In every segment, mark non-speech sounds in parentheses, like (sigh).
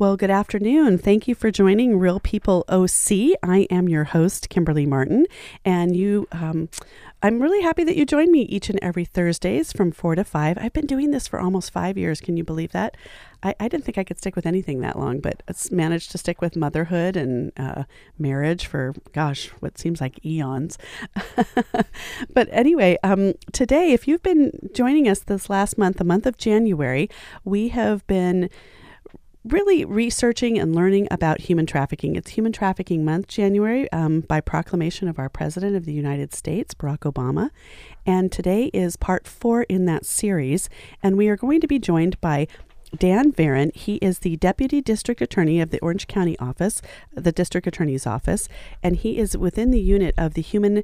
Well, good afternoon. Thank you for joining Real People OC. I am your host, Kimberly Martin, and you. Um, I'm really happy that you join me each and every Thursdays from four to five. I've been doing this for almost five years. Can you believe that? I, I didn't think I could stick with anything that long, but it's managed to stick with motherhood and uh, marriage for, gosh, what seems like eons. (laughs) but anyway, um, today, if you've been joining us this last month, the month of January, we have been really researching and learning about human trafficking. It's Human Trafficking Month, January, um, by proclamation of our President of the United States, Barack Obama. And today is part four in that series. And we are going to be joined by Dan Varon. He is the Deputy District Attorney of the Orange County Office, the District Attorney's Office, and he is within the unit of the Human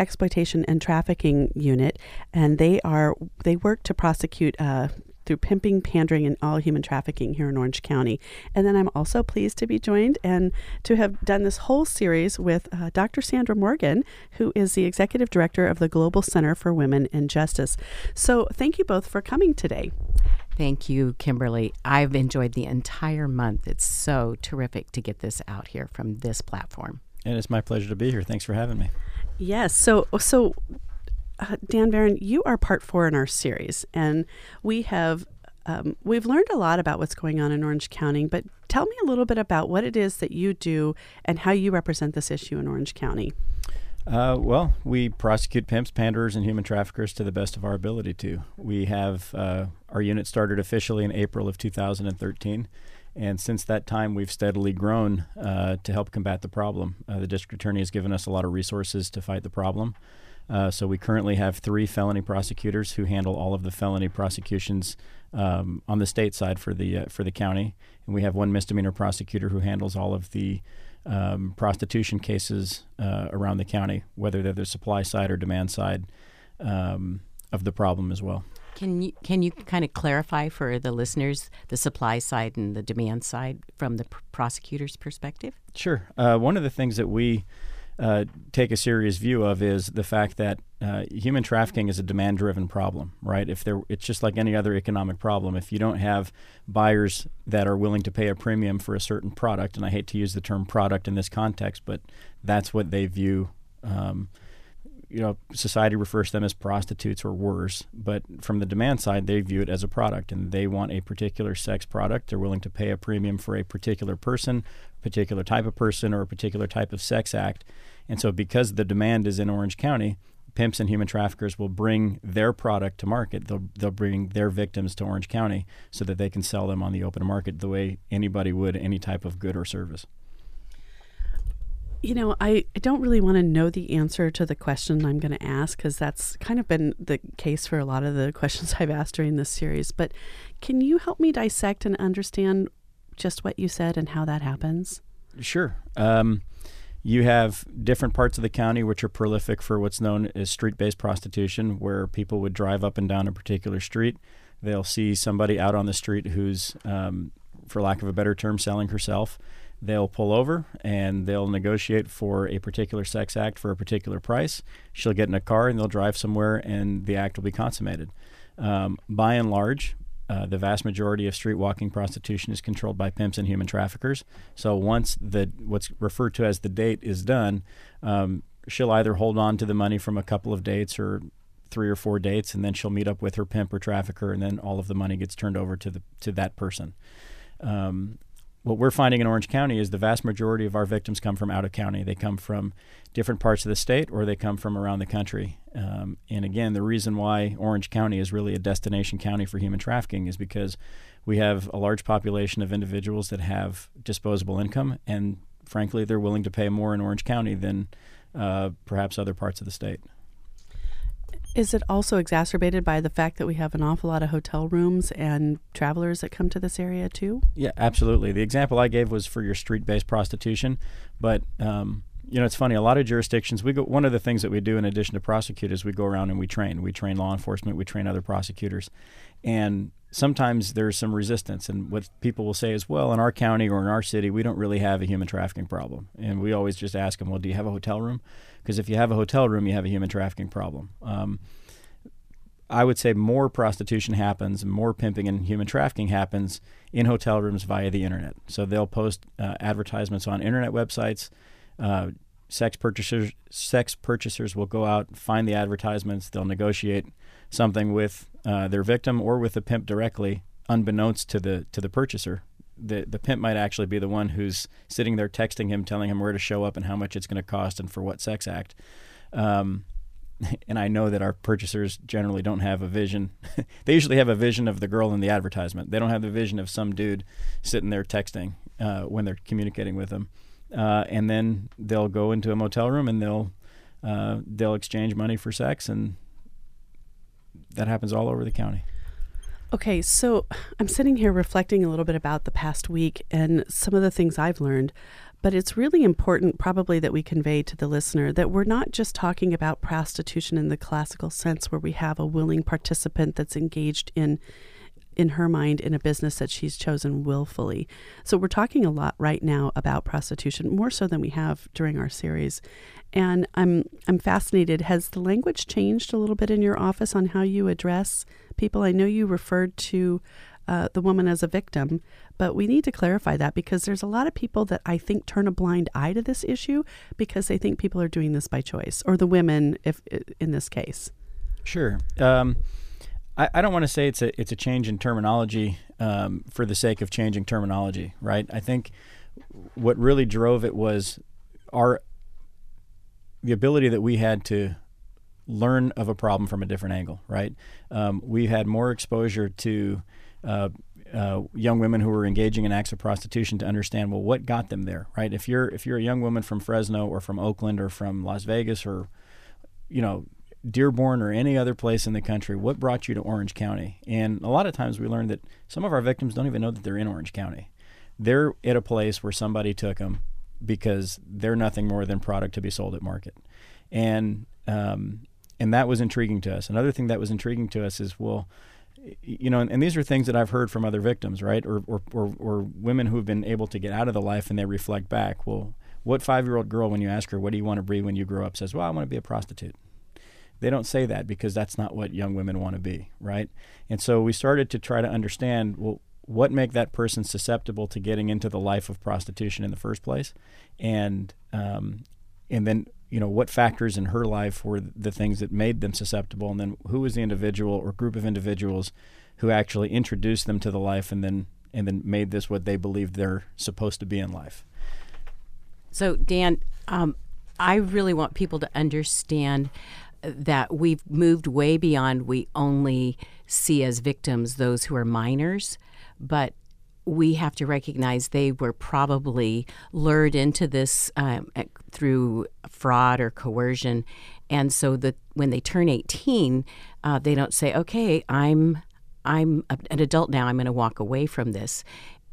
exploitation and trafficking unit and they are they work to prosecute uh, through pimping, pandering, and all human trafficking here in Orange County. And then I'm also pleased to be joined and to have done this whole series with uh, Dr. Sandra Morgan, who is the Executive Director of the Global Center for Women and Justice. So thank you both for coming today. Thank you, Kimberly. I've enjoyed the entire month. It's so terrific to get this out here from this platform. And it's my pleasure to be here. Thanks for having me. Yes. So, so uh, Dan Varon, you are part four in our series, and we have um, we've learned a lot about what's going on in Orange County. But tell me a little bit about what it is that you do and how you represent this issue in Orange County. Uh, well, we prosecute pimps, panderers, and human traffickers to the best of our ability to. We have uh, our unit started officially in April of 2013. And since that time, we've steadily grown uh, to help combat the problem. Uh, the district attorney has given us a lot of resources to fight the problem. Uh, so we currently have three felony prosecutors who handle all of the felony prosecutions um, on the state side for the uh, for the county, and we have one misdemeanor prosecutor who handles all of the um, prostitution cases uh, around the county, whether they're the supply side or demand side um, of the problem as well. Can you can you kind of clarify for the listeners the supply side and the demand side from the pr- prosecutor's perspective? Sure. Uh, one of the things that we uh, take a serious view of is the fact that uh, human trafficking is a demand-driven problem, right? If there, it's just like any other economic problem. If you don't have buyers that are willing to pay a premium for a certain product, and I hate to use the term product in this context, but that's what they view. Um, you know, society refers to them as prostitutes or worse, but from the demand side, they view it as a product, and they want a particular sex product. They're willing to pay a premium for a particular person, particular type of person, or a particular type of sex act and so, because the demand is in Orange County, pimps and human traffickers will bring their product to market. They'll, they'll bring their victims to Orange County so that they can sell them on the open market the way anybody would any type of good or service. You know, I, I don't really want to know the answer to the question I'm going to ask because that's kind of been the case for a lot of the (laughs) questions I've asked during this series. But can you help me dissect and understand just what you said and how that happens? Sure. Um, you have different parts of the county which are prolific for what's known as street based prostitution, where people would drive up and down a particular street. They'll see somebody out on the street who's, um, for lack of a better term, selling herself. They'll pull over and they'll negotiate for a particular sex act for a particular price. She'll get in a car and they'll drive somewhere and the act will be consummated. Um, by and large, uh, the vast majority of street walking prostitution is controlled by pimps and human traffickers. So once the what's referred to as the date is done, um, she'll either hold on to the money from a couple of dates or three or four dates, and then she'll meet up with her pimp or trafficker, and then all of the money gets turned over to the to that person. Um, what we're finding in Orange County is the vast majority of our victims come from out of county. They come from different parts of the state or they come from around the country. Um, and again, the reason why Orange County is really a destination county for human trafficking is because we have a large population of individuals that have disposable income, and frankly, they're willing to pay more in Orange County than uh, perhaps other parts of the state. Is it also exacerbated by the fact that we have an awful lot of hotel rooms and travelers that come to this area too? Yeah, absolutely. The example I gave was for your street-based prostitution, but um, you know, it's funny. A lot of jurisdictions, we go. One of the things that we do, in addition to prosecutors, we go around and we train. We train law enforcement. We train other prosecutors, and sometimes there's some resistance. And what people will say is, "Well, in our county or in our city, we don't really have a human trafficking problem." And we always just ask them, "Well, do you have a hotel room?" Because if you have a hotel room, you have a human trafficking problem. Um, I would say more prostitution happens, more pimping and human trafficking happens in hotel rooms via the internet. So they'll post uh, advertisements on internet websites. Uh, sex purchasers sex purchasers will go out find the advertisements. They'll negotiate something with uh, their victim or with the pimp directly, unbeknownst to the to the purchaser. The the pimp might actually be the one who's sitting there texting him, telling him where to show up and how much it's going to cost and for what sex act. Um, (laughs) and I know that our purchasers generally don't have a vision. (laughs) they usually have a vision of the girl in the advertisement. They don't have the vision of some dude sitting there texting uh, when they're communicating with them. Uh, and then they'll go into a motel room and they'll uh, they'll exchange money for sex, and that happens all over the county. Okay, so I'm sitting here reflecting a little bit about the past week and some of the things I've learned. But it's really important, probably, that we convey to the listener that we're not just talking about prostitution in the classical sense, where we have a willing participant that's engaged in in her mind in a business that she's chosen willfully. So we're talking a lot right now about prostitution, more so than we have during our series. And I'm I'm fascinated. Has the language changed a little bit in your office on how you address people? I know you referred to uh, the woman as a victim, but we need to clarify that because there's a lot of people that I think turn a blind eye to this issue because they think people are doing this by choice, or the women, if in this case. Sure. Um, I, I, don't want to say it's a it's a change in terminology um, for the sake of changing terminology, right? I think what really drove it was our the ability that we had to learn of a problem from a different angle, right? Um, we had more exposure to uh, uh, young women who were engaging in acts of prostitution to understand well what got them there right if you're if you're a young woman from Fresno or from Oakland or from Las Vegas or you know Dearborn or any other place in the country what brought you to Orange County and a lot of times we learned that some of our victims don't even know that they're in Orange County they're at a place where somebody took them because they're nothing more than product to be sold at market and um, and that was intriguing to us another thing that was intriguing to us is well you know, and, and, these are things that I've heard from other victims, right? Or, or, or, or women who've been able to get out of the life and they reflect back. Well, what five year old girl, when you ask her, what do you want to be when you grow up, says, well, I want to be a prostitute. They don't say that because that's not what young women want to be, right? And so we started to try to understand, well, what make that person susceptible to getting into the life of prostitution in the first place, and um, and then you know what factors in her life were the things that made them susceptible? And then who was the individual or group of individuals who actually introduced them to the life and then and then made this what they believed they're supposed to be in life? So dan um, i really want people to understand that we've moved way beyond we only see as victims those who are minors but we have to recognize they were probably lured into this um, through fraud or coercion, and so that when they turn 18, uh, they don't say, "Okay, I'm I'm an adult now. I'm going to walk away from this."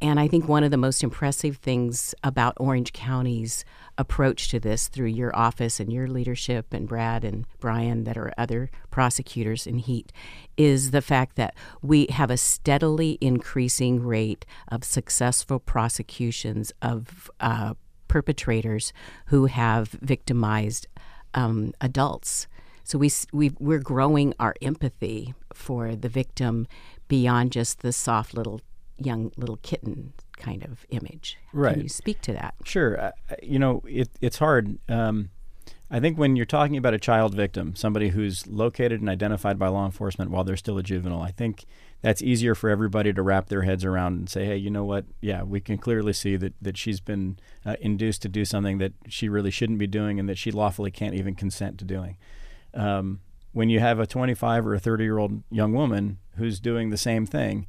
And I think one of the most impressive things about Orange County's approach to this through your office and your leadership and Brad and Brian, that are other prosecutors in Heat, is the fact that we have a steadily increasing rate of successful prosecutions of uh, perpetrators who have victimized um, adults. So we, we, we're growing our empathy for the victim beyond just the soft little young little kitten kind of image. Right. Can you speak to that? Sure. Uh, you know, it, it's hard. Um, I think when you're talking about a child victim, somebody who's located and identified by law enforcement while they're still a juvenile, I think that's easier for everybody to wrap their heads around and say, hey, you know what? Yeah, we can clearly see that, that she's been uh, induced to do something that she really shouldn't be doing and that she lawfully can't even consent to doing. Um, when you have a 25 or a 30 year old young woman who's doing the same thing,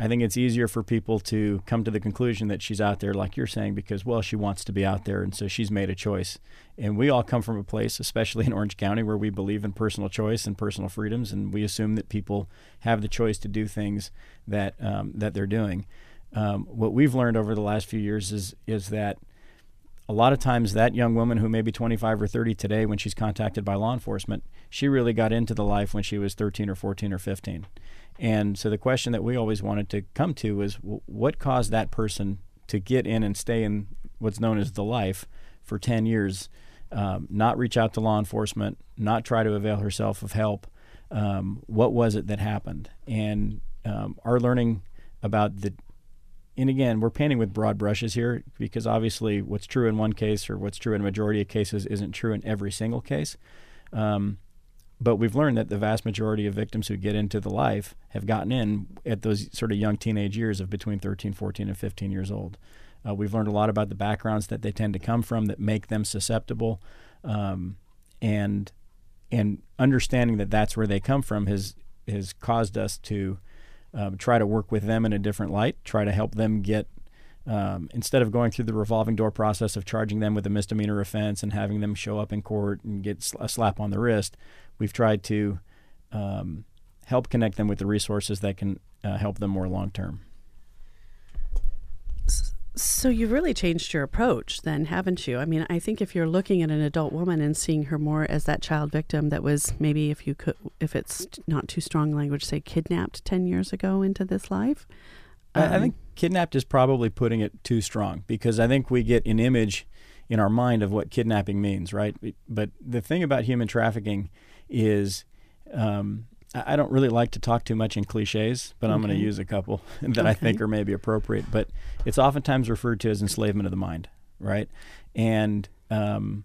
I think it's easier for people to come to the conclusion that she's out there, like you're saying, because, well, she wants to be out there, and so she's made a choice. And we all come from a place, especially in Orange County, where we believe in personal choice and personal freedoms, and we assume that people have the choice to do things that um, that they're doing. Um, what we've learned over the last few years is is that a lot of times that young woman who may be 25 or 30 today when she's contacted by law enforcement she really got into the life when she was 13 or 14 or 15 and so the question that we always wanted to come to was what caused that person to get in and stay in what's known as the life for 10 years, um, not reach out to law enforcement, not try to avail herself of help, um, what was it that happened, and um, our learning about the and again, we're painting with broad brushes here because obviously what's true in one case or what's true in a majority of cases isn't true in every single case. Um, but we've learned that the vast majority of victims who get into the life have gotten in at those sort of young teenage years of between 13, 14, and 15 years old. Uh, we've learned a lot about the backgrounds that they tend to come from that make them susceptible, um, and and understanding that that's where they come from has has caused us to um, try to work with them in a different light, try to help them get um, instead of going through the revolving door process of charging them with a misdemeanor offense and having them show up in court and get a slap on the wrist, we've tried to um, help connect them with the resources that can uh, help them more long term. So you've really changed your approach then, haven't you? I mean, I think if you're looking at an adult woman and seeing her more as that child victim that was maybe if you could if it's not too strong language say kidnapped 10 years ago into this life. Um, I think kidnapped is probably putting it too strong because I think we get an image in our mind of what kidnapping means, right? But the thing about human trafficking is um, I don't really like to talk too much in cliches, but okay. I'm going to use a couple (laughs) that okay. I think are maybe appropriate. But it's oftentimes referred to as enslavement of the mind, right? And um,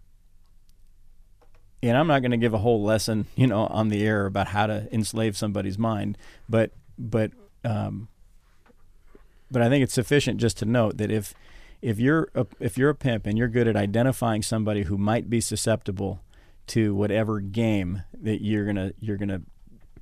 and I'm not going to give a whole lesson, you know, on the air about how to enslave somebody's mind, but but um, but I think it's sufficient just to note that if if you're a, if you're a pimp and you're good at identifying somebody who might be susceptible to whatever game that you're gonna you're gonna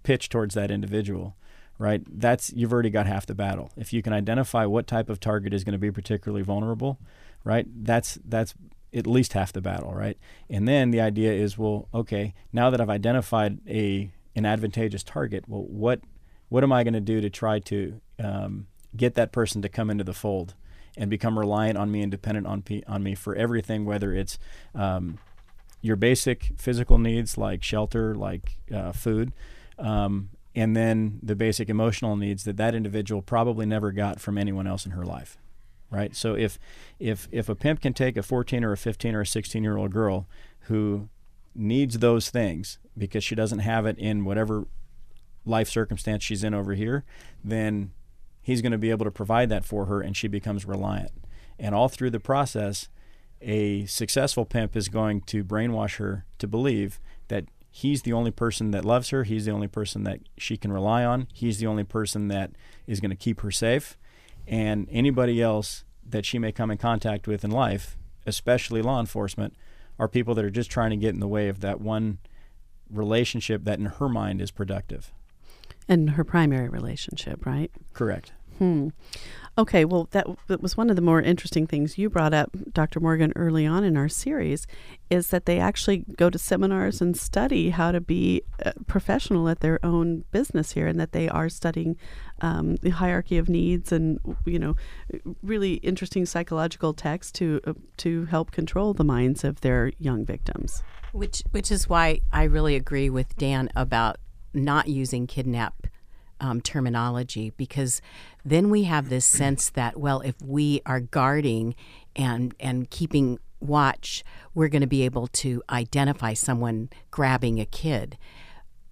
pitch towards that individual, right? That's you've already got half the battle. If you can identify what type of target is going to be particularly vulnerable, right? That's that's at least half the battle, right? And then the idea is, well, okay, now that I've identified a an advantageous target, well, what what am I going to do to try to um, get that person to come into the fold and become reliant on me and dependent on on me for everything, whether it's um, your basic physical needs like shelter, like uh, food, um, and then the basic emotional needs that that individual probably never got from anyone else in her life right? So if if if a pimp can take a 14 or a 15 or a 16 year old girl who needs those things because she doesn't have it in whatever life circumstance she's in over here then he's going to be able to provide that for her and she becomes reliant. And all through the process a successful pimp is going to brainwash her to believe that he's the only person that loves her. He's the only person that she can rely on. He's the only person that is going to keep her safe. And anybody else that she may come in contact with in life, especially law enforcement, are people that are just trying to get in the way of that one relationship that in her mind is productive. And her primary relationship, right? Correct. Hmm. Okay, well, that, that was one of the more interesting things you brought up, Dr. Morgan, early on in our series, is that they actually go to seminars and study how to be uh, professional at their own business here, and that they are studying um, the hierarchy of needs and you know really interesting psychological texts to uh, to help control the minds of their young victims. Which which is why I really agree with Dan about not using kidnap um, terminology because then we have this sense that well if we are guarding and and keeping watch we're going to be able to identify someone grabbing a kid.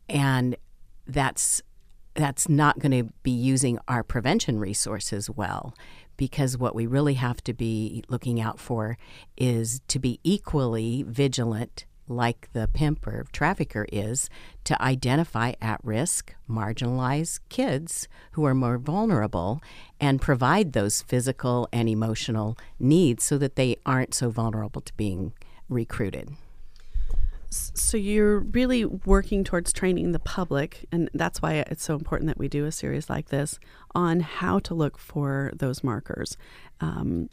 And that's that's not going to be using our prevention resources well because what we really have to be looking out for is to be equally vigilant like the pimp or trafficker is, to identify at risk, marginalized kids who are more vulnerable and provide those physical and emotional needs so that they aren't so vulnerable to being recruited. So you're really working towards training the public, and that's why it's so important that we do a series like this on how to look for those markers. Um,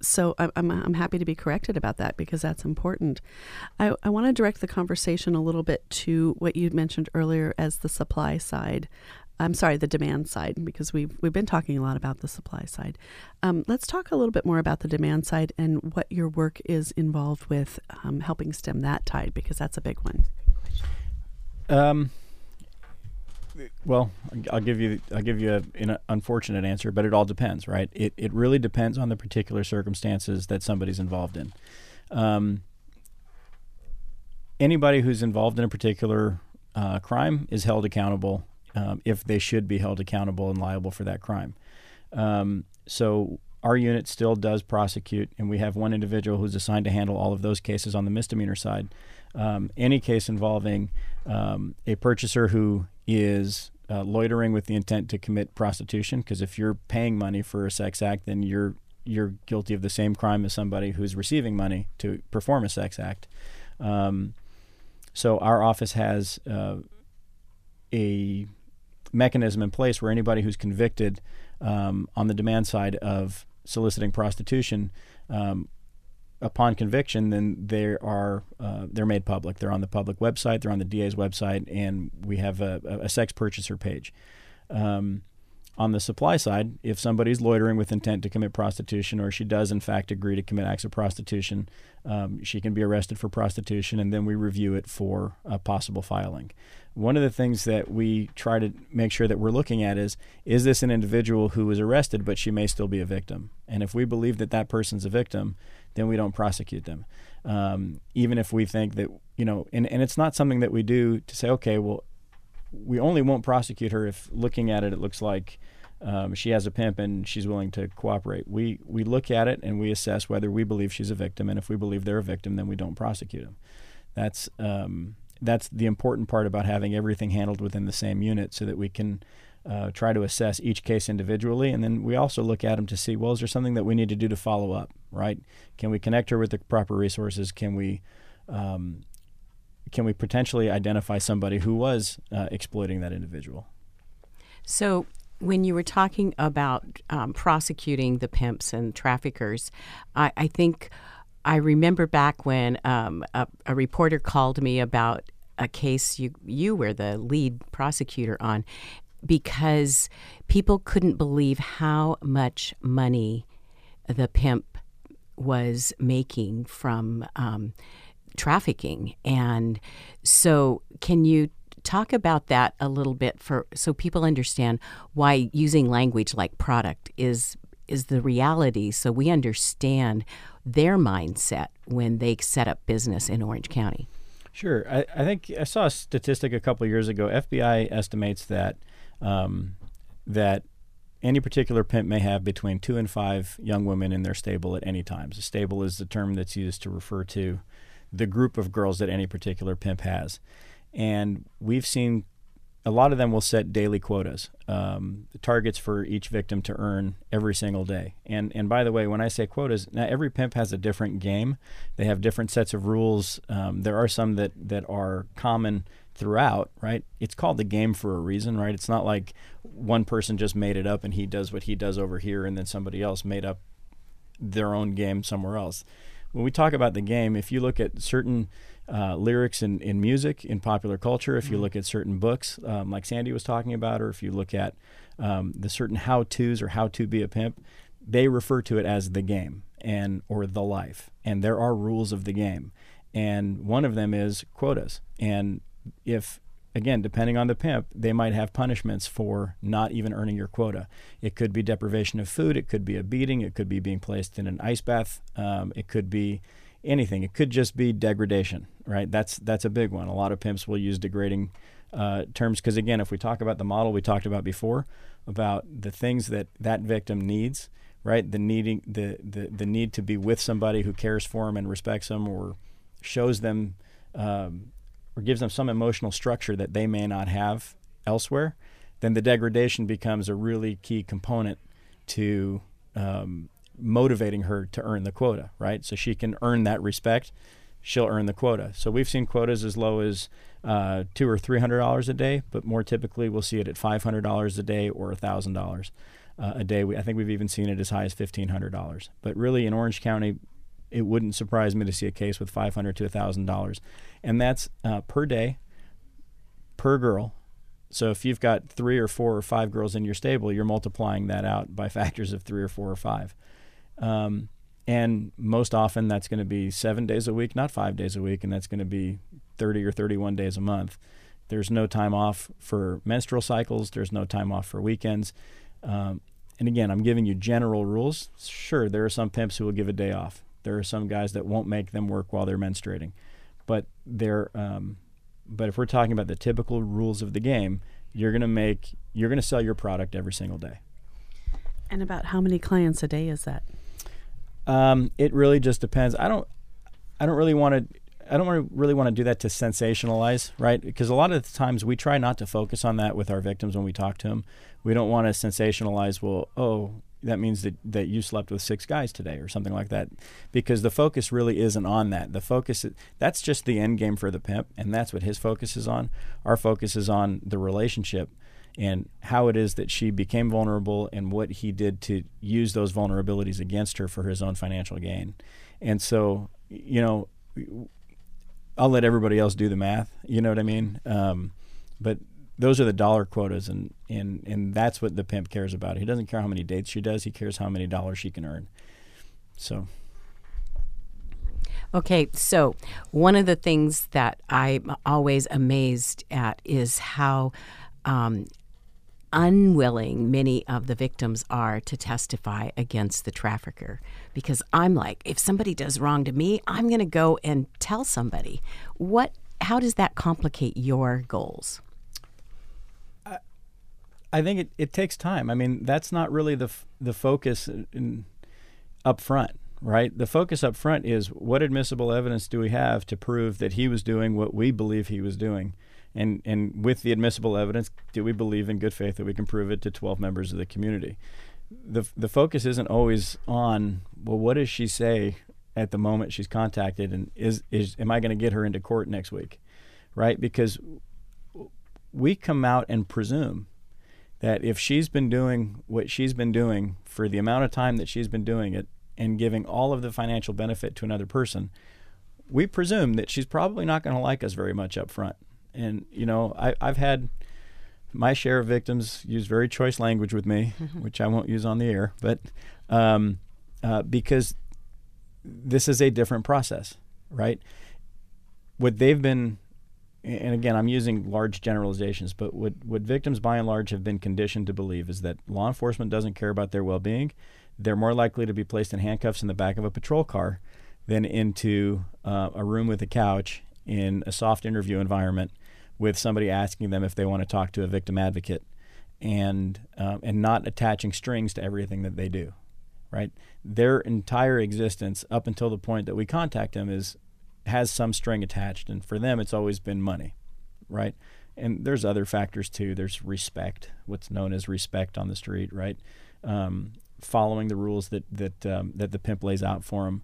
so I'm, I'm happy to be corrected about that because that's important. I, I want to direct the conversation a little bit to what you mentioned earlier as the supply side. I'm sorry, the demand side, because we've we've been talking a lot about the supply side. Um, let's talk a little bit more about the demand side and what your work is involved with um, helping stem that tide, because that's a big one. Um, well, I'll give you I'll give you a, an unfortunate answer, but it all depends, right? It it really depends on the particular circumstances that somebody's involved in. Um, anybody who's involved in a particular uh, crime is held accountable um, if they should be held accountable and liable for that crime. Um, so our unit still does prosecute, and we have one individual who's assigned to handle all of those cases on the misdemeanor side. Um, any case involving um, a purchaser who is uh, loitering with the intent to commit prostitution, because if you're paying money for a sex act, then you're you're guilty of the same crime as somebody who's receiving money to perform a sex act. Um, so our office has uh, a mechanism in place where anybody who's convicted um, on the demand side of soliciting prostitution, um, upon conviction, then they are uh, they're made public. They're on the public website. They're on the DA's website, and we have a, a sex purchaser page. Um, on the supply side, if somebody's loitering with intent to commit prostitution, or she does in fact agree to commit acts of prostitution, um, she can be arrested for prostitution, and then we review it for a possible filing. One of the things that we try to make sure that we're looking at is is this an individual who was arrested, but she may still be a victim? And if we believe that that person's a victim, then we don't prosecute them. Um, even if we think that, you know, and, and it's not something that we do to say, okay, well, we only won't prosecute her if looking at it, it looks like um, she has a pimp and she's willing to cooperate. We we look at it and we assess whether we believe she's a victim, and if we believe they're a victim, then we don't prosecute them. That's um, that's the important part about having everything handled within the same unit, so that we can uh, try to assess each case individually, and then we also look at them to see, well, is there something that we need to do to follow up? Right? Can we connect her with the proper resources? Can we um, can we potentially identify somebody who was uh, exploiting that individual? So when you were talking about um, prosecuting the pimps and traffickers, I, I think I remember back when um, a, a, reporter called me about a case you you were the lead prosecutor on, because people couldn't believe how much money the pimp was making from um, trafficking, and so can you talk about that a little bit for so people understand why using language like product is is the reality so we understand their mindset when they set up business in Orange County. Sure. I, I think I saw a statistic a couple years ago. FBI estimates that um, that any particular pimp may have between two and five young women in their stable at any time. So stable is the term that's used to refer to the group of girls that any particular pimp has and we've seen a lot of them will set daily quotas, um, targets for each victim to earn every single day. And and by the way, when I say quotas, now every pimp has a different game. They have different sets of rules. Um, there are some that that are common throughout, right? It's called the game for a reason, right? It's not like one person just made it up and he does what he does over here, and then somebody else made up their own game somewhere else. When we talk about the game, if you look at certain uh, lyrics in, in music, in popular culture, if you mm-hmm. look at certain books, um, like Sandy was talking about, or if you look at um, the certain how to's or how to be a pimp, they refer to it as the game and or the life. And there are rules of the game. And one of them is quotas. And if again, depending on the pimp, they might have punishments for not even earning your quota. It could be deprivation of food, it could be a beating, it could be being placed in an ice bath, um, it could be anything. It could just be degradation, right? That's that's a big one. A lot of pimps will use degrading uh, terms because again, if we talk about the model we talked about before, about the things that that victim needs, right? The needing the the the need to be with somebody who cares for them and respects them, or shows them um, or gives them some emotional structure that they may not have elsewhere. Then the degradation becomes a really key component to um, motivating her to earn the quota, right? So she can earn that respect. She'll earn the quota. So we've seen quotas as low as uh, two or three hundred dollars a day, but more typically we'll see it at five hundred dollars a day or a thousand uh, dollars a day. We, I think we've even seen it as high as fifteen hundred dollars. But really, in Orange County, it wouldn't surprise me to see a case with five hundred to thousand dollars, and that's uh, per day, per girl. So if you've got three or four or five girls in your stable, you're multiplying that out by (laughs) factors of three or four or five. Um, and most often that's going to be seven days a week, not five days a week, and that's going to be 30 or 31 days a month. There's no time off for menstrual cycles, there's no time off for weekends. Um, and again, I'm giving you general rules. Sure, there are some pimps who will give a day off. There are some guys that won't make them work while they're menstruating, but they're um, but if we're talking about the typical rules of the game, you're going to make you're going to sell your product every single day. And about how many clients a day is that? Um, it really just depends. I don't I don't really want to I don't really want to do that to sensationalize, right? Because a lot of the times we try not to focus on that with our victims when we talk to them. We don't want to sensationalize, well, oh, that means that, that you slept with six guys today or something like that. Because the focus really isn't on that. The focus that's just the end game for the pimp and that's what his focus is on. Our focus is on the relationship and how it is that she became vulnerable and what he did to use those vulnerabilities against her for his own financial gain. And so you know i'll let everybody else do the math you know what i mean? Um, but those are the dollar quotas, and, and, and that's what the pimp cares about. He doesn't care how many dates she does, he cares how many dollars she can earn. So. Okay, so one of the things that I'm always amazed at is how um, unwilling many of the victims are to testify against the trafficker. Because I'm like, if somebody does wrong to me, I'm going to go and tell somebody. What? How does that complicate your goals? I think it, it takes time. I mean, that's not really the f- the focus in, up front, right? The focus up front is what admissible evidence do we have to prove that he was doing what we believe he was doing, and and with the admissible evidence, do we believe in good faith that we can prove it to 12 members of the community? The the focus isn't always on well, what does she say at the moment she's contacted, and is is am I going to get her into court next week, right? Because we come out and presume that if she's been doing what she's been doing for the amount of time that she's been doing it and giving all of the financial benefit to another person, we presume that she's probably not going to like us very much up front. And, you know, I, have had my share of victims use very choice language with me, mm-hmm. which I won't use on the air, but um, uh, because this is a different process, right? What they've been and again, I'm using large generalizations, but what, what victims by and large have been conditioned to believe is that law enforcement doesn't care about their well being. They're more likely to be placed in handcuffs in the back of a patrol car than into uh, a room with a couch in a soft interview environment with somebody asking them if they want to talk to a victim advocate and, uh, and not attaching strings to everything that they do. Right? Their entire existence up until the point that we contact them is has some string attached, and for them, it's always been money, right? And there's other factors too. There's respect, what's known as respect on the street, right? Um, following the rules that that um, that the pimp lays out for them.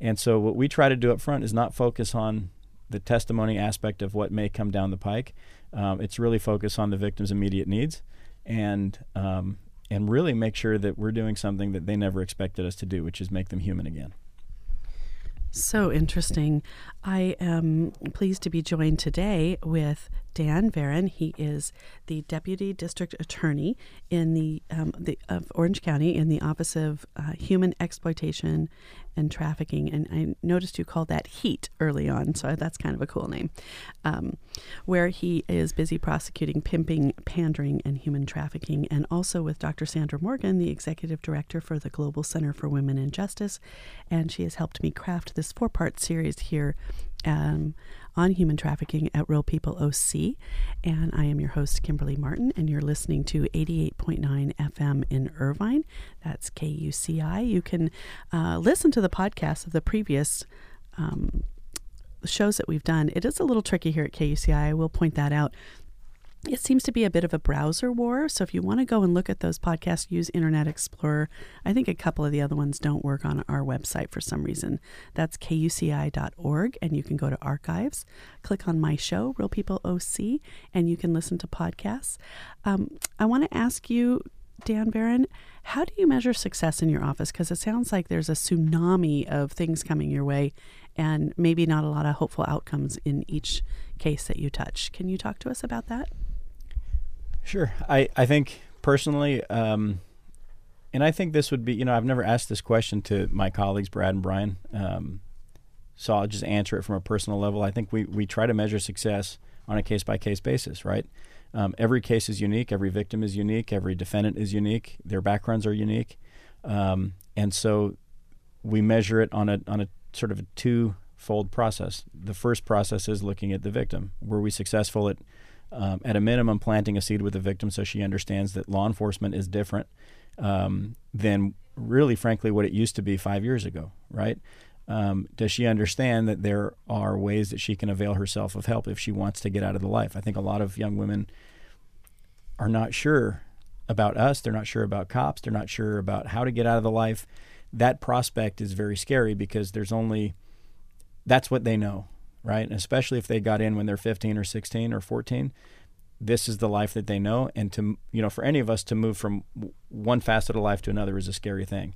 And so, what we try to do up front is not focus on the testimony aspect of what may come down the pike. Um, it's really focus on the victim's immediate needs, and um, and really make sure that we're doing something that they never expected us to do, which is make them human again. So interesting. I am pleased to be joined today with Dan Varon. He is the Deputy District Attorney in the, um, the of Orange County in the Office of uh, Human Exploitation and Trafficking. And I noticed you called that HEAT early on, so that's kind of a cool name. Um, where he is busy prosecuting pimping, pandering, and human trafficking, and also with Dr. Sandra Morgan, the Executive Director for the Global Center for Women and Justice. And she has helped me craft this four part series here um, on human trafficking at Real People OC. And I am your host, Kimberly Martin, and you're listening to 88.9 FM in Irvine. That's KUCI. You can uh, listen to the podcast of the previous. Um, shows that we've done, it is a little tricky here at KUCI. I will point that out it seems to be a bit of a browser war. So if you want to go and look at those podcasts, use Internet Explorer. I think a couple of the other ones don't work on our website for some reason. That's kuci.org, and you can go to archives, click on my show, Real People OC, and you can listen to podcasts. Um, I want to ask you, Dan Varon, how do you measure success in your office? Because it sounds like there's a tsunami of things coming your way, and maybe not a lot of hopeful outcomes in each case that you touch. Can you talk to us about that? Sure. I, I think personally, um, and I think this would be, you know, I've never asked this question to my colleagues, Brad and Brian. Um, so I'll just answer it from a personal level. I think we, we try to measure success on a case by case basis, right? Um, every case is unique. Every victim is unique. Every defendant is unique. Their backgrounds are unique. Um, and so we measure it on a, on a sort of a two fold process. The first process is looking at the victim. Were we successful at, um, at a minimum, planting a seed with the victim so she understands that law enforcement is different um, than really, frankly, what it used to be five years ago, right? Um, does she understand that there are ways that she can avail herself of help if she wants to get out of the life? I think a lot of young women are not sure about us. They're not sure about cops. They're not sure about how to get out of the life. That prospect is very scary because there's only that's what they know, right? And especially if they got in when they're 15 or 16 or 14, this is the life that they know. And to you know, for any of us to move from one facet of life to another is a scary thing.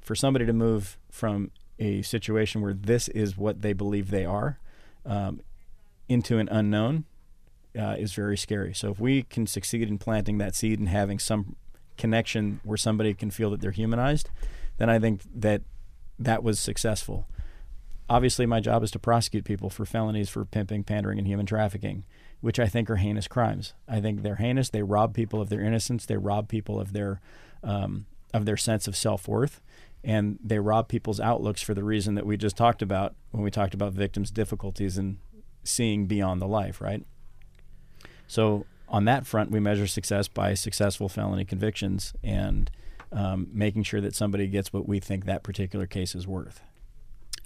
For somebody to move from a situation where this is what they believe they are um, into an unknown uh, is very scary. So if we can succeed in planting that seed and having some connection where somebody can feel that they're humanized, then I think that that was successful. Obviously, my job is to prosecute people for felonies for pimping, pandering, and human trafficking, which I think are heinous crimes. I think they're heinous. They rob people of their innocence. They rob people of their um, of their sense of self worth, and they rob people's outlooks for the reason that we just talked about when we talked about victims' difficulties in seeing beyond the life. Right. So on that front, we measure success by successful felony convictions and um, making sure that somebody gets what we think that particular case is worth.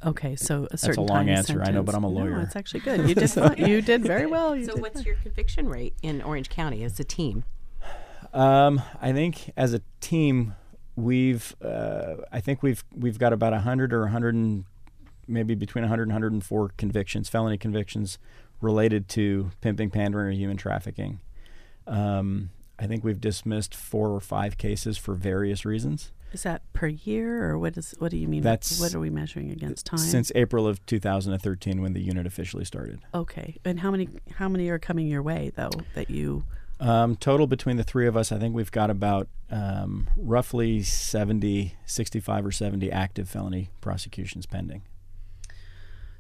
Okay, so a certain That's a long answer, Sentence. I know, but I'm a lawyer. No, it's actually good. You did (laughs) fine. you did very well. You So, did what's your conviction rate in Orange County as a team? Um, I think as a team, we've uh, I think we've we've got about hundred or hundred and maybe between 100 and 104 convictions, felony convictions related to pimping, pandering, or human trafficking. Um, I think we've dismissed four or five cases for various reasons. Is that per year, or what is? What do you mean? That's- what are we measuring against time? Since April of 2013, when the unit officially started. okay, and how many? How many are coming your way though? That you Um, total between the three of us, I think we've got about um, roughly 70, 65 or 70 active felony prosecutions pending.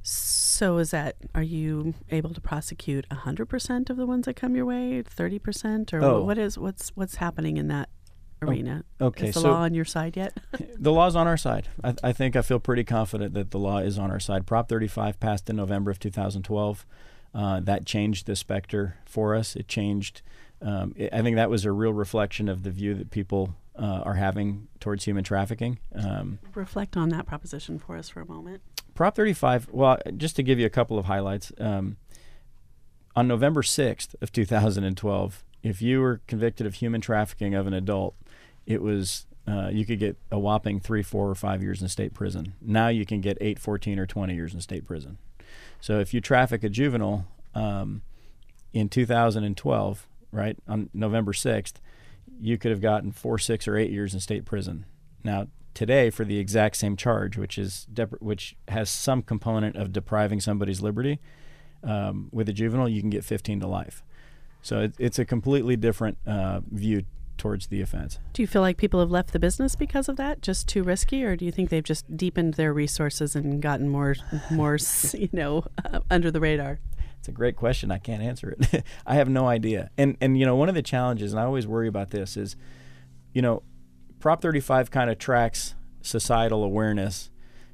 So is that? Are you able to prosecute hundred percent of the ones that come your way? Thirty percent, or Oh. what is what's what's happening in that arena? Okay, is the so law on your side yet? (laughs) the law's on our side. I, I think I feel pretty confident that the law is on our side. Prop 35 passed in November of 2012. Uh, that changed the specter for us. It changed. Um, it, I think that was a real reflection of the view that people uh, are having towards human trafficking. Um, Reflect on that proposition for us for a moment. Prop 35, well, just to give you a couple of highlights, um, on November 6th of 2012, if you were convicted of human trafficking of an adult, it was uh, you could get a whopping three, four, or five years in state prison. Now you can get eight, 14, or 20 years in state prison. So if you traffic a juvenile um, in 2012, right, on November 6th, you could have gotten four, six, or eight years in state prison. Now, today, for the exact same charge, which is dep- which has some component of depriving somebody's liberty, um, with a juvenile, you can get 15 to life. So it, it's a completely different uh, view towards the offense. Do you feel like people have left the business because of that? Just too risky, or do you think they've just deepened their resources and gotten more, more, (laughs) you know, uh, (laughs) under the radar? It's a great question. I can't answer it. (laughs) I have no idea. And and you know, one of the challenges, and I always worry about this, is, you know, Prop 35 kind of tracks societal awareness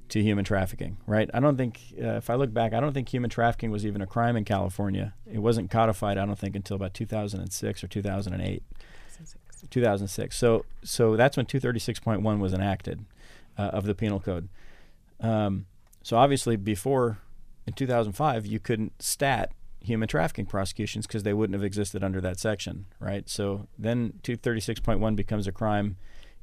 to human trafficking, right? I don't think, uh, if I look back, I don't think human trafficking was even a crime in California. It wasn't codified, I don't think, until about 2006 or 2008. 2006. So so that's when 236.1 was enacted uh, of the penal code. Um, so obviously before in 2005 you couldn't stat human trafficking prosecutions because they wouldn't have existed under that section, right? So then 236.1 becomes a crime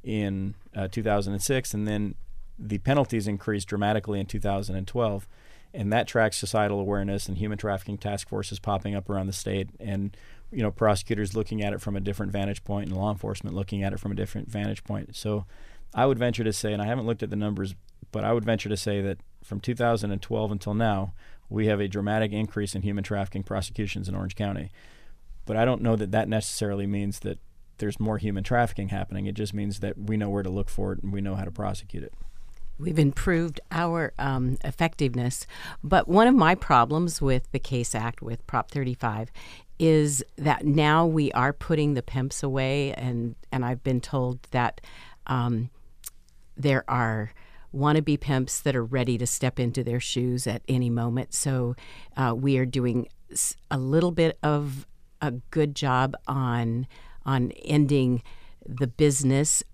in uh, 2006 and then the penalties increased dramatically in 2012 and that tracks societal awareness and human trafficking task forces popping up around the state and you know prosecutors looking at it from a different vantage point and law enforcement looking at it from a different vantage point. So i would venture to say and i haven't looked at the numbers but i would venture to say that from 2012 until now we have a dramatic increase in human trafficking prosecutions in orange county. But i don't know that that necessarily means that there's more human trafficking happening. It just means that we know where to look for it and we know how to prosecute it. We've improved our um, effectiveness. But one of my problems with the CASE Act, with Prop 35, is that now we are putting the pimps away, and, and I've been told that um, there are wannabe pimps that are ready to step into their shoes at any moment. So uh, we are doing a little bit of a good job on on ending the business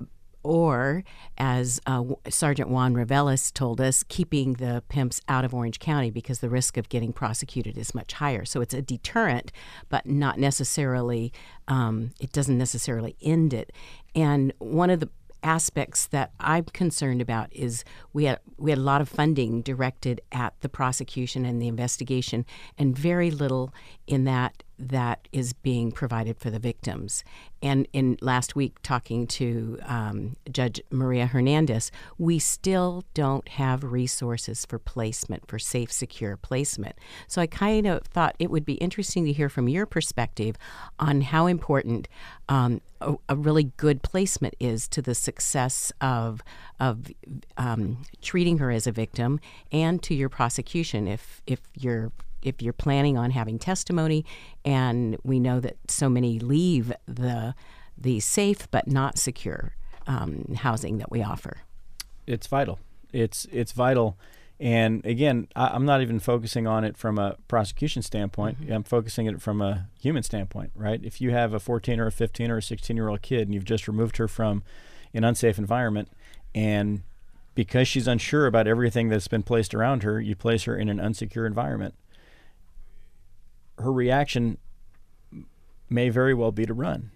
or as uh, Sergeant Juan Reveles told us, keeping the pimps out of Orange County because the risk of getting prosecuted is much higher. So it's a deterrent, but not necessarily, um, it doesn't necessarily end it. And one of the aspects that I'm concerned about is we had we had a lot of funding directed at the prosecution and the investigation, and very little in that that is being provided for the victims. And in last week, talking to um, Judge Maria Hernandez, we still don't have resources for placement, for safe, secure placement. So I kind of thought it would be interesting to hear from your perspective on how important um, a, a, really good placement is to the success of of um, treating her as a victim and to your prosecution if if you're if you're planning on having testimony, and we know that so many leave the the safe but not secure um, housing that we offer. It's vital. It's it's vital. And again, I, am not even focusing on it from a prosecution standpoint. Mm-hmm. I'm focusing it from a human standpoint, right? If you have a 14 or a 15 or a 16 year old kid and you've just removed her from an unsafe environment, and because she's unsure about everything that's been placed around her, you place her in an unsecure environment her reaction may very well be to run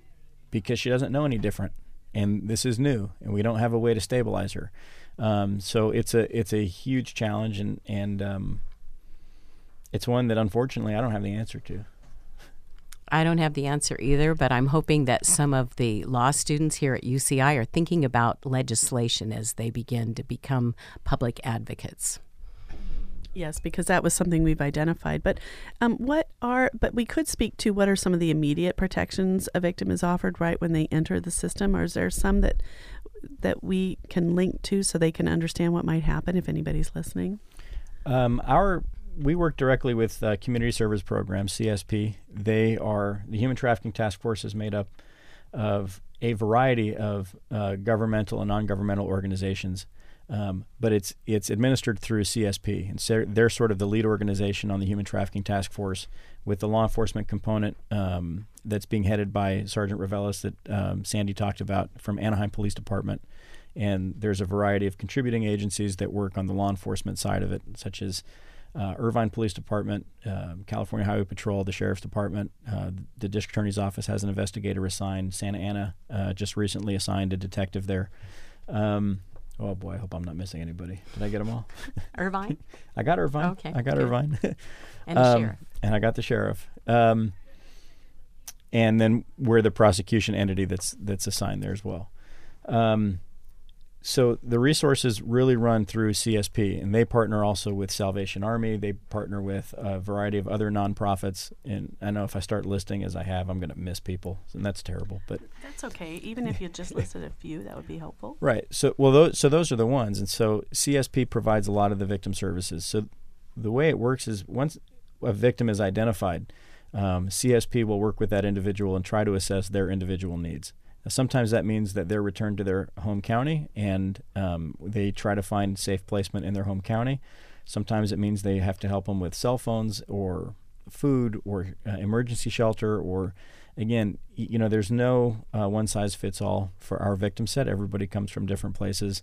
because she doesn't know any different and this is new and we don't have a way to stabilize her um, so it's a it's a huge challenge and and um, it's one that unfortunately I don't have the answer to. I don't have the answer either, but I'm hoping that some of the law students here at UCI are thinking about legislation as they begin to become public advocates. Yes, because that was something we've identified. But um, what are, but we could speak to what are some of the immediate protections a victim is offered right when they enter the system, or is there some that that we can link to so they can understand what might happen if anybody's listening? Um, our we work directly with uh, Community Service Program (CSP). They are the Human Trafficking Task Force is made up of a variety of uh, governmental and non-governmental organizations um, but it's it's administered through CSP, and so they're sort of the lead organization on the Human Trafficking Task Force, with the law enforcement component um, that's being headed by Sergeant Reveles that um, Sandy talked about from Anaheim Police Department. And there's a variety of contributing agencies that work on the law enforcement side of it, such as uh, Irvine Police Department, uh, California Highway Patrol, the Sheriff's Department. Uh, the District Attorney's Office has an investigator assigned. Santa Ana uh, just recently assigned a detective there. Um, Oh boy, I hope I'm not missing anybody. Did I get them all? (laughs) Irvine. (laughs) I got Irvine. Okay. I got good. Irvine. (laughs) and um, sheriff. And I got the sheriff. Um, and then we're the prosecution entity that's that's assigned there as well. Um, so the resources really run through CSP, and they partner also with Salvation Army. They partner with a variety of other nonprofits. And I know if I start listing as I have, I'm going to miss people, and that's terrible. But that's okay. Even if you just (laughs) listed a few, that would be helpful. Right. So well, those, so those are the ones, and so CSP provides a lot of the victim services. So the way it works is once a victim is identified, um, CSP will work with that individual and try to assess their individual needs. Sometimes that means that they're returned to their home county and um, they try to find safe placement in their home county. Sometimes it means they have to help them with cell phones or food or uh, emergency shelter or again you know there's no uh, one size fits all for our victim set. Everybody comes from different places.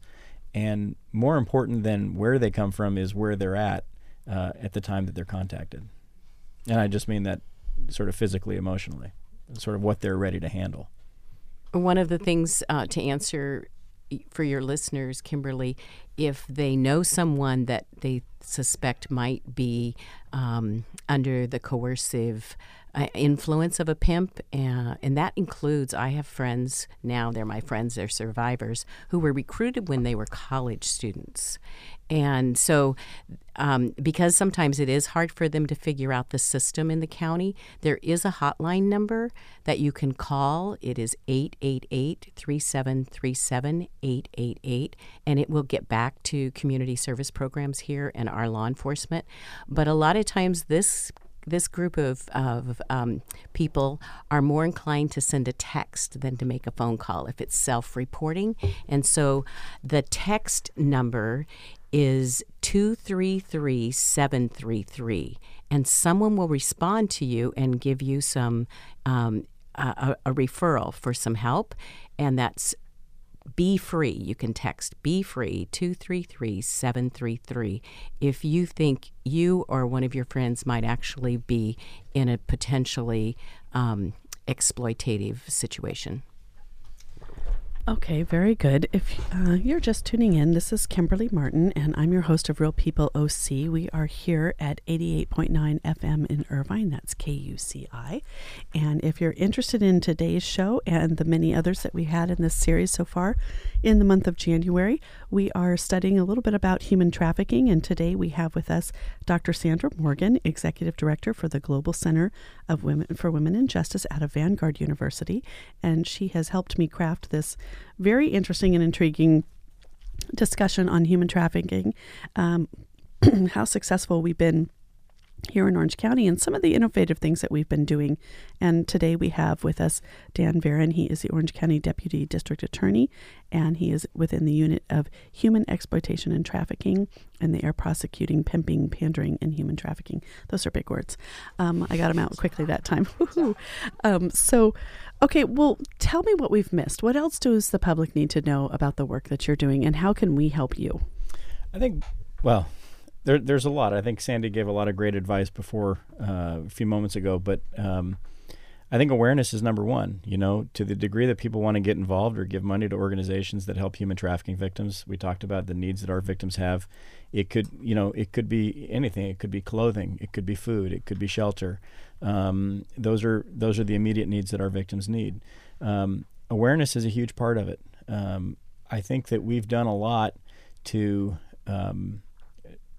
And more important than where they come from is where they're at uh, at the time that they're contacted. And i just mean that sort of physically emotionally sort of what they're ready to handle one of the things uh, to answer for your listeners, Kimberly, if they know someone that they suspect might be um, under the coercive uh, influence of a pimp, uh, and that includes I have friends now, they're my friends, they're survivors, who were recruited when they were college students. And so, um, because sometimes it is hard for them to figure out the system in the county, there is a hotline number that you can call. It is 888 3737 888, and it will get back to community service programs here and our law enforcement. But a lot of times, this this group of, of um, people are more inclined to send a text than to make a phone call if it's self reporting. And so the text number is 233 733, and someone will respond to you and give you some. Um, a, a referral for some help, and that's be free. You can text be free 233 733 if you think you or one of your friends might actually be in a potentially um, exploitative situation. Okay, very good. If uh, you're just tuning in, this is Kimberly Martin, and I'm your host of Real People OC. We are here at 88.9 FM in Irvine. That's KUCI. And if you're interested in today's show and the many others that we had in this series so far in the month of January, we are studying a little bit about human trafficking. And today we have with us Dr. Sandra Morgan, Executive Director for the Global Center of Women for Women in Justice out of Vanguard University. And she has helped me craft this very interesting and intriguing discussion on human trafficking, um, (clears throat) how successful we've been here in Orange County and some of the innovative things that we've been doing. And today we have with us Dan Varon. He is the Orange County Deputy District Attorney and he is within the unit of human exploitation and trafficking. And they are prosecuting pimping, pandering, and human trafficking. Those are big words. Um, I got them out quickly that time. (laughs) um, so, okay, well, tell me what we've missed. What else does the public need to know about the work that you're doing and how can we help you? I think, well, there, there's a lot. I think Sandy gave a lot of great advice before uh, a few moments ago, but um, I think awareness is number one. You know, to the degree that people want to get involved or give money to organizations that help human trafficking victims, we talked about the needs that our victims have. It could, you know, it could be anything. It could be clothing. It could be food. It could be shelter. Um, those are those are the immediate needs that our victims need. Um, awareness is a huge part of it. Um, I think that we've done a lot to um,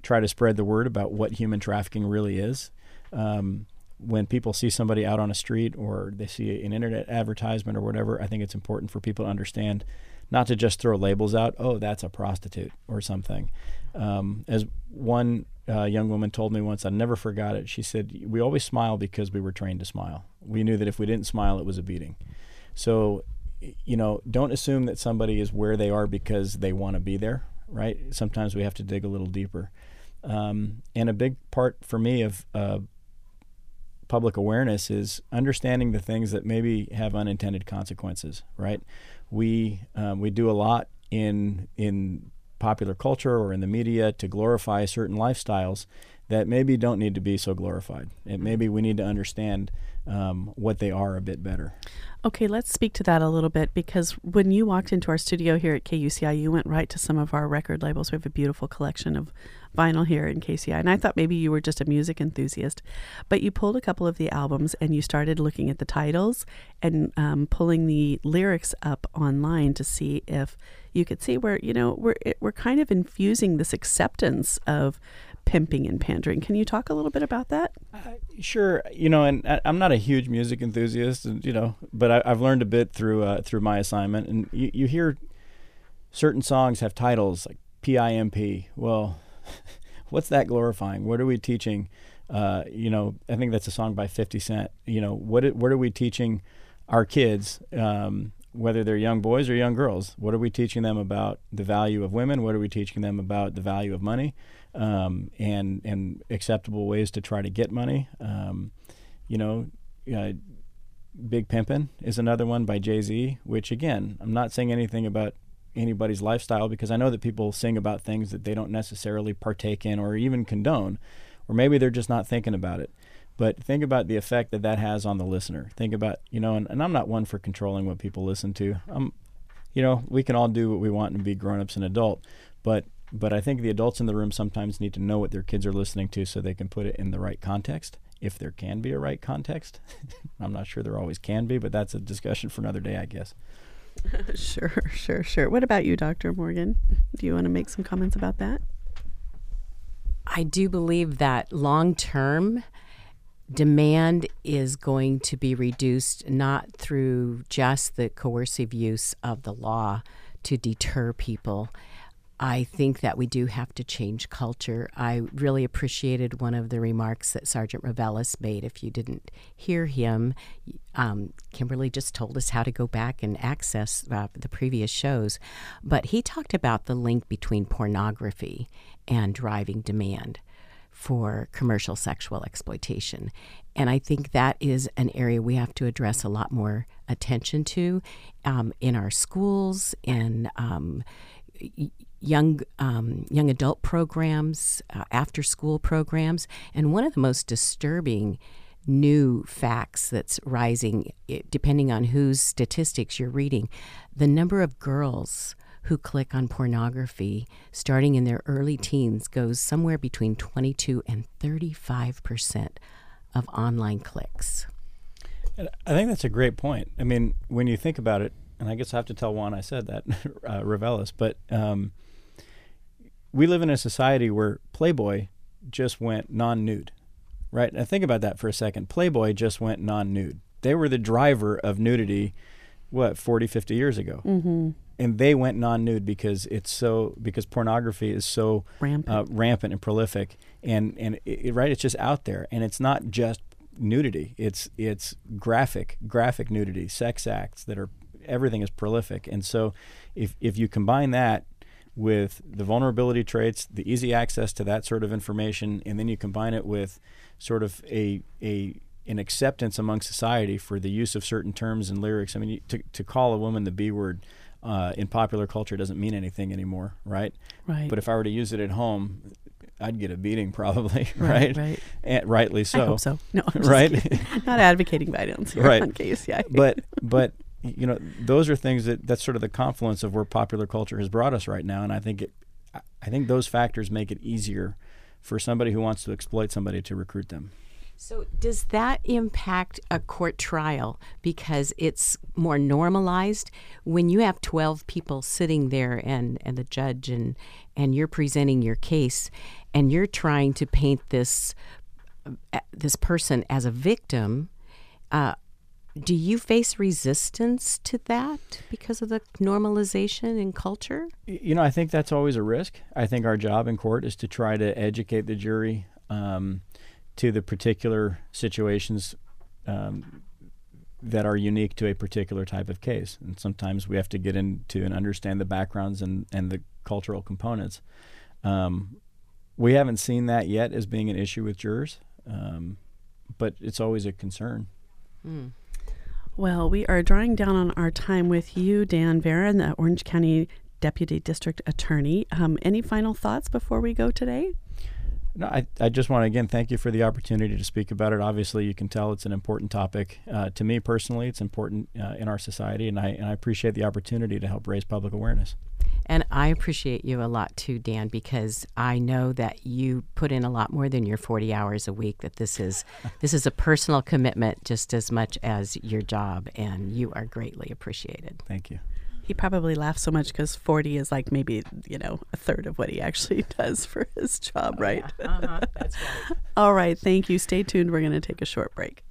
try to spread the word about what human trafficking really is. Um, when people see somebody out on a street or they see an internet advertisement or whatever, I think it's important for people to understand not to just throw labels out, oh, that's a prostitute or something. Um, as one uh, young woman told me once, I never forgot it. She said, We always smile because we were trained to smile. We knew that if we didn't smile, it was a beating. So, you know, don't assume that somebody is where they are because they want to be there, right? Sometimes we have to dig a little deeper. Um, and a big part for me of uh, public awareness is understanding the things that maybe have unintended consequences. Right? We um, we do a lot in in popular culture or in the media to glorify certain lifestyles that maybe don't need to be so glorified. And maybe we need to understand um, what they are a bit better. Okay, let's speak to that a little bit because when you walked into our studio here at KUCI, you went right to some of our record labels. We have a beautiful collection of vinyl here in KUCI. And I thought maybe you were just a music enthusiast, but you pulled a couple of the albums and you started looking at the titles and um, pulling the lyrics up online to see if you could see where you know we're we're kind of infusing this acceptance of pimping and pandering. Can you talk a little bit about that? Uh, sure. You know, and I, am not a huge music enthusiast, and you know, but I, have learned a bit through uh, through my assignment. And you, you hear certain songs have titles like PIMP. Well, (laughs) what's that glorifying? What are we teaching? Uh, you know, I think that's a song by 50 Cent. You know, what what are we teaching our kids, um, whether they're young boys or young girls? What are we teaching them about the value of women? What are we teaching them about the value of money, um, and and acceptable ways to try to get money? Um, you know, uh, Big Pimpin' is another one by Jay Z. Which again, I'm not saying anything about anybody's lifestyle because I know that people sing about things that they don't necessarily partake in or even condone, or maybe they're just not thinking about it. But think about the effect that that has on the listener. Think about, you know, and, and I'm not one for controlling what people listen to. I'm, you know, we can all do what we want and be grown-ups and adult, but but I think the adults in the room sometimes need to know what their kids are listening to so they can put it in the right context if there can be a right context. (laughs) I'm not sure there always can be, but that's a discussion for another day, I guess. (laughs) sure, sure, sure. What about you, Dr. Morgan? Do you want to make some comments about that? I do believe that long term demand is going to be reduced not through just the coercive use of the law to deter people. I think that we do have to change culture. I really appreciated one of the remarks that Sergeant Reveles made. If you didn't hear him, um, Kimberly just told us how to go back and access uh, the previous shows. But he talked about the link between pornography and driving demand for commercial sexual exploitation. And I think that is an area we have to address a lot more attention to um, in our schools and um, young um, young adult programs, uh, after school programs, and one of the most disturbing new facts that's rising, depending on whose statistics you're reading, the number of girls who click on pornography starting in their early teens goes somewhere between 22 and 35 percent of online clicks. I think that's a great point. I mean, when you think about it, and I guess I have to tell Juan I said that, (laughs) uh, but um, we live in a society where Playboy just went non nude, right? Now think about that for a second. Playboy just went non nude. They were the driver of nudity, what, 40, 50 years ago. Mm-hmm. And they went non nude because it's so, because pornography is so rampant, uh, rampant and prolific. And, and it, right, it's just out there. And it's not just nudity, it's, it's graphic, graphic nudity, sex acts that are, everything is prolific. And so if, if you combine that with the vulnerability traits, the easy access to that sort of information, and then you combine it with sort of a a an acceptance among society for the use of certain terms and lyrics. I mean, you, to to call a woman the B word uh, in popular culture doesn't mean anything anymore, right? Right. But if I were to use it at home, I'd get a beating probably, (laughs) right? Right. right. And rightly so. I hope so. No, (laughs) right. Not advocating violence here right. on KUCI. but but you know, those are things that that's sort of the confluence of where popular culture has brought us right now, and I think it, I think those factors make it easier for somebody who wants to exploit somebody to recruit them. So, does that impact a court trial because it's more normalized when you have 12 people sitting there and, and the judge and, and you're presenting your case and you're trying to paint this, uh, this person as a victim? Uh, do you face resistance to that because of the normalization in culture? You know, I think that's always a risk. I think our job in court is to try to educate the jury um, to the particular situations um, that are unique to a particular type of case. And sometimes we have to get into and understand the backgrounds and, and the cultural components. Um, we haven't seen that yet as being an issue with jurors, um, but it's always a concern. Mm. Well, we are drawing down on our time with you, Dan Varon, the Orange County Deputy District Attorney. Um, any final thoughts before we go today? No, I, I just want to again thank you for the opportunity to speak about it. Obviously, you can tell it's an important topic uh, to me personally. It's important uh, in our society, and I and I appreciate the opportunity to help raise public awareness. And I appreciate you a lot too, Dan, because I know that you put in a lot more than your 40 hours a week. That this is (laughs) this is a personal commitment just as much as your job, and you are greatly appreciated. Thank you. He probably laughs so much because 40 is like maybe, you know, a third of what he actually (laughs) does for his job, oh, right? Yeah. Uh-huh. That's right. (laughs) All right. Thank you. Stay tuned. We're going to take a short break.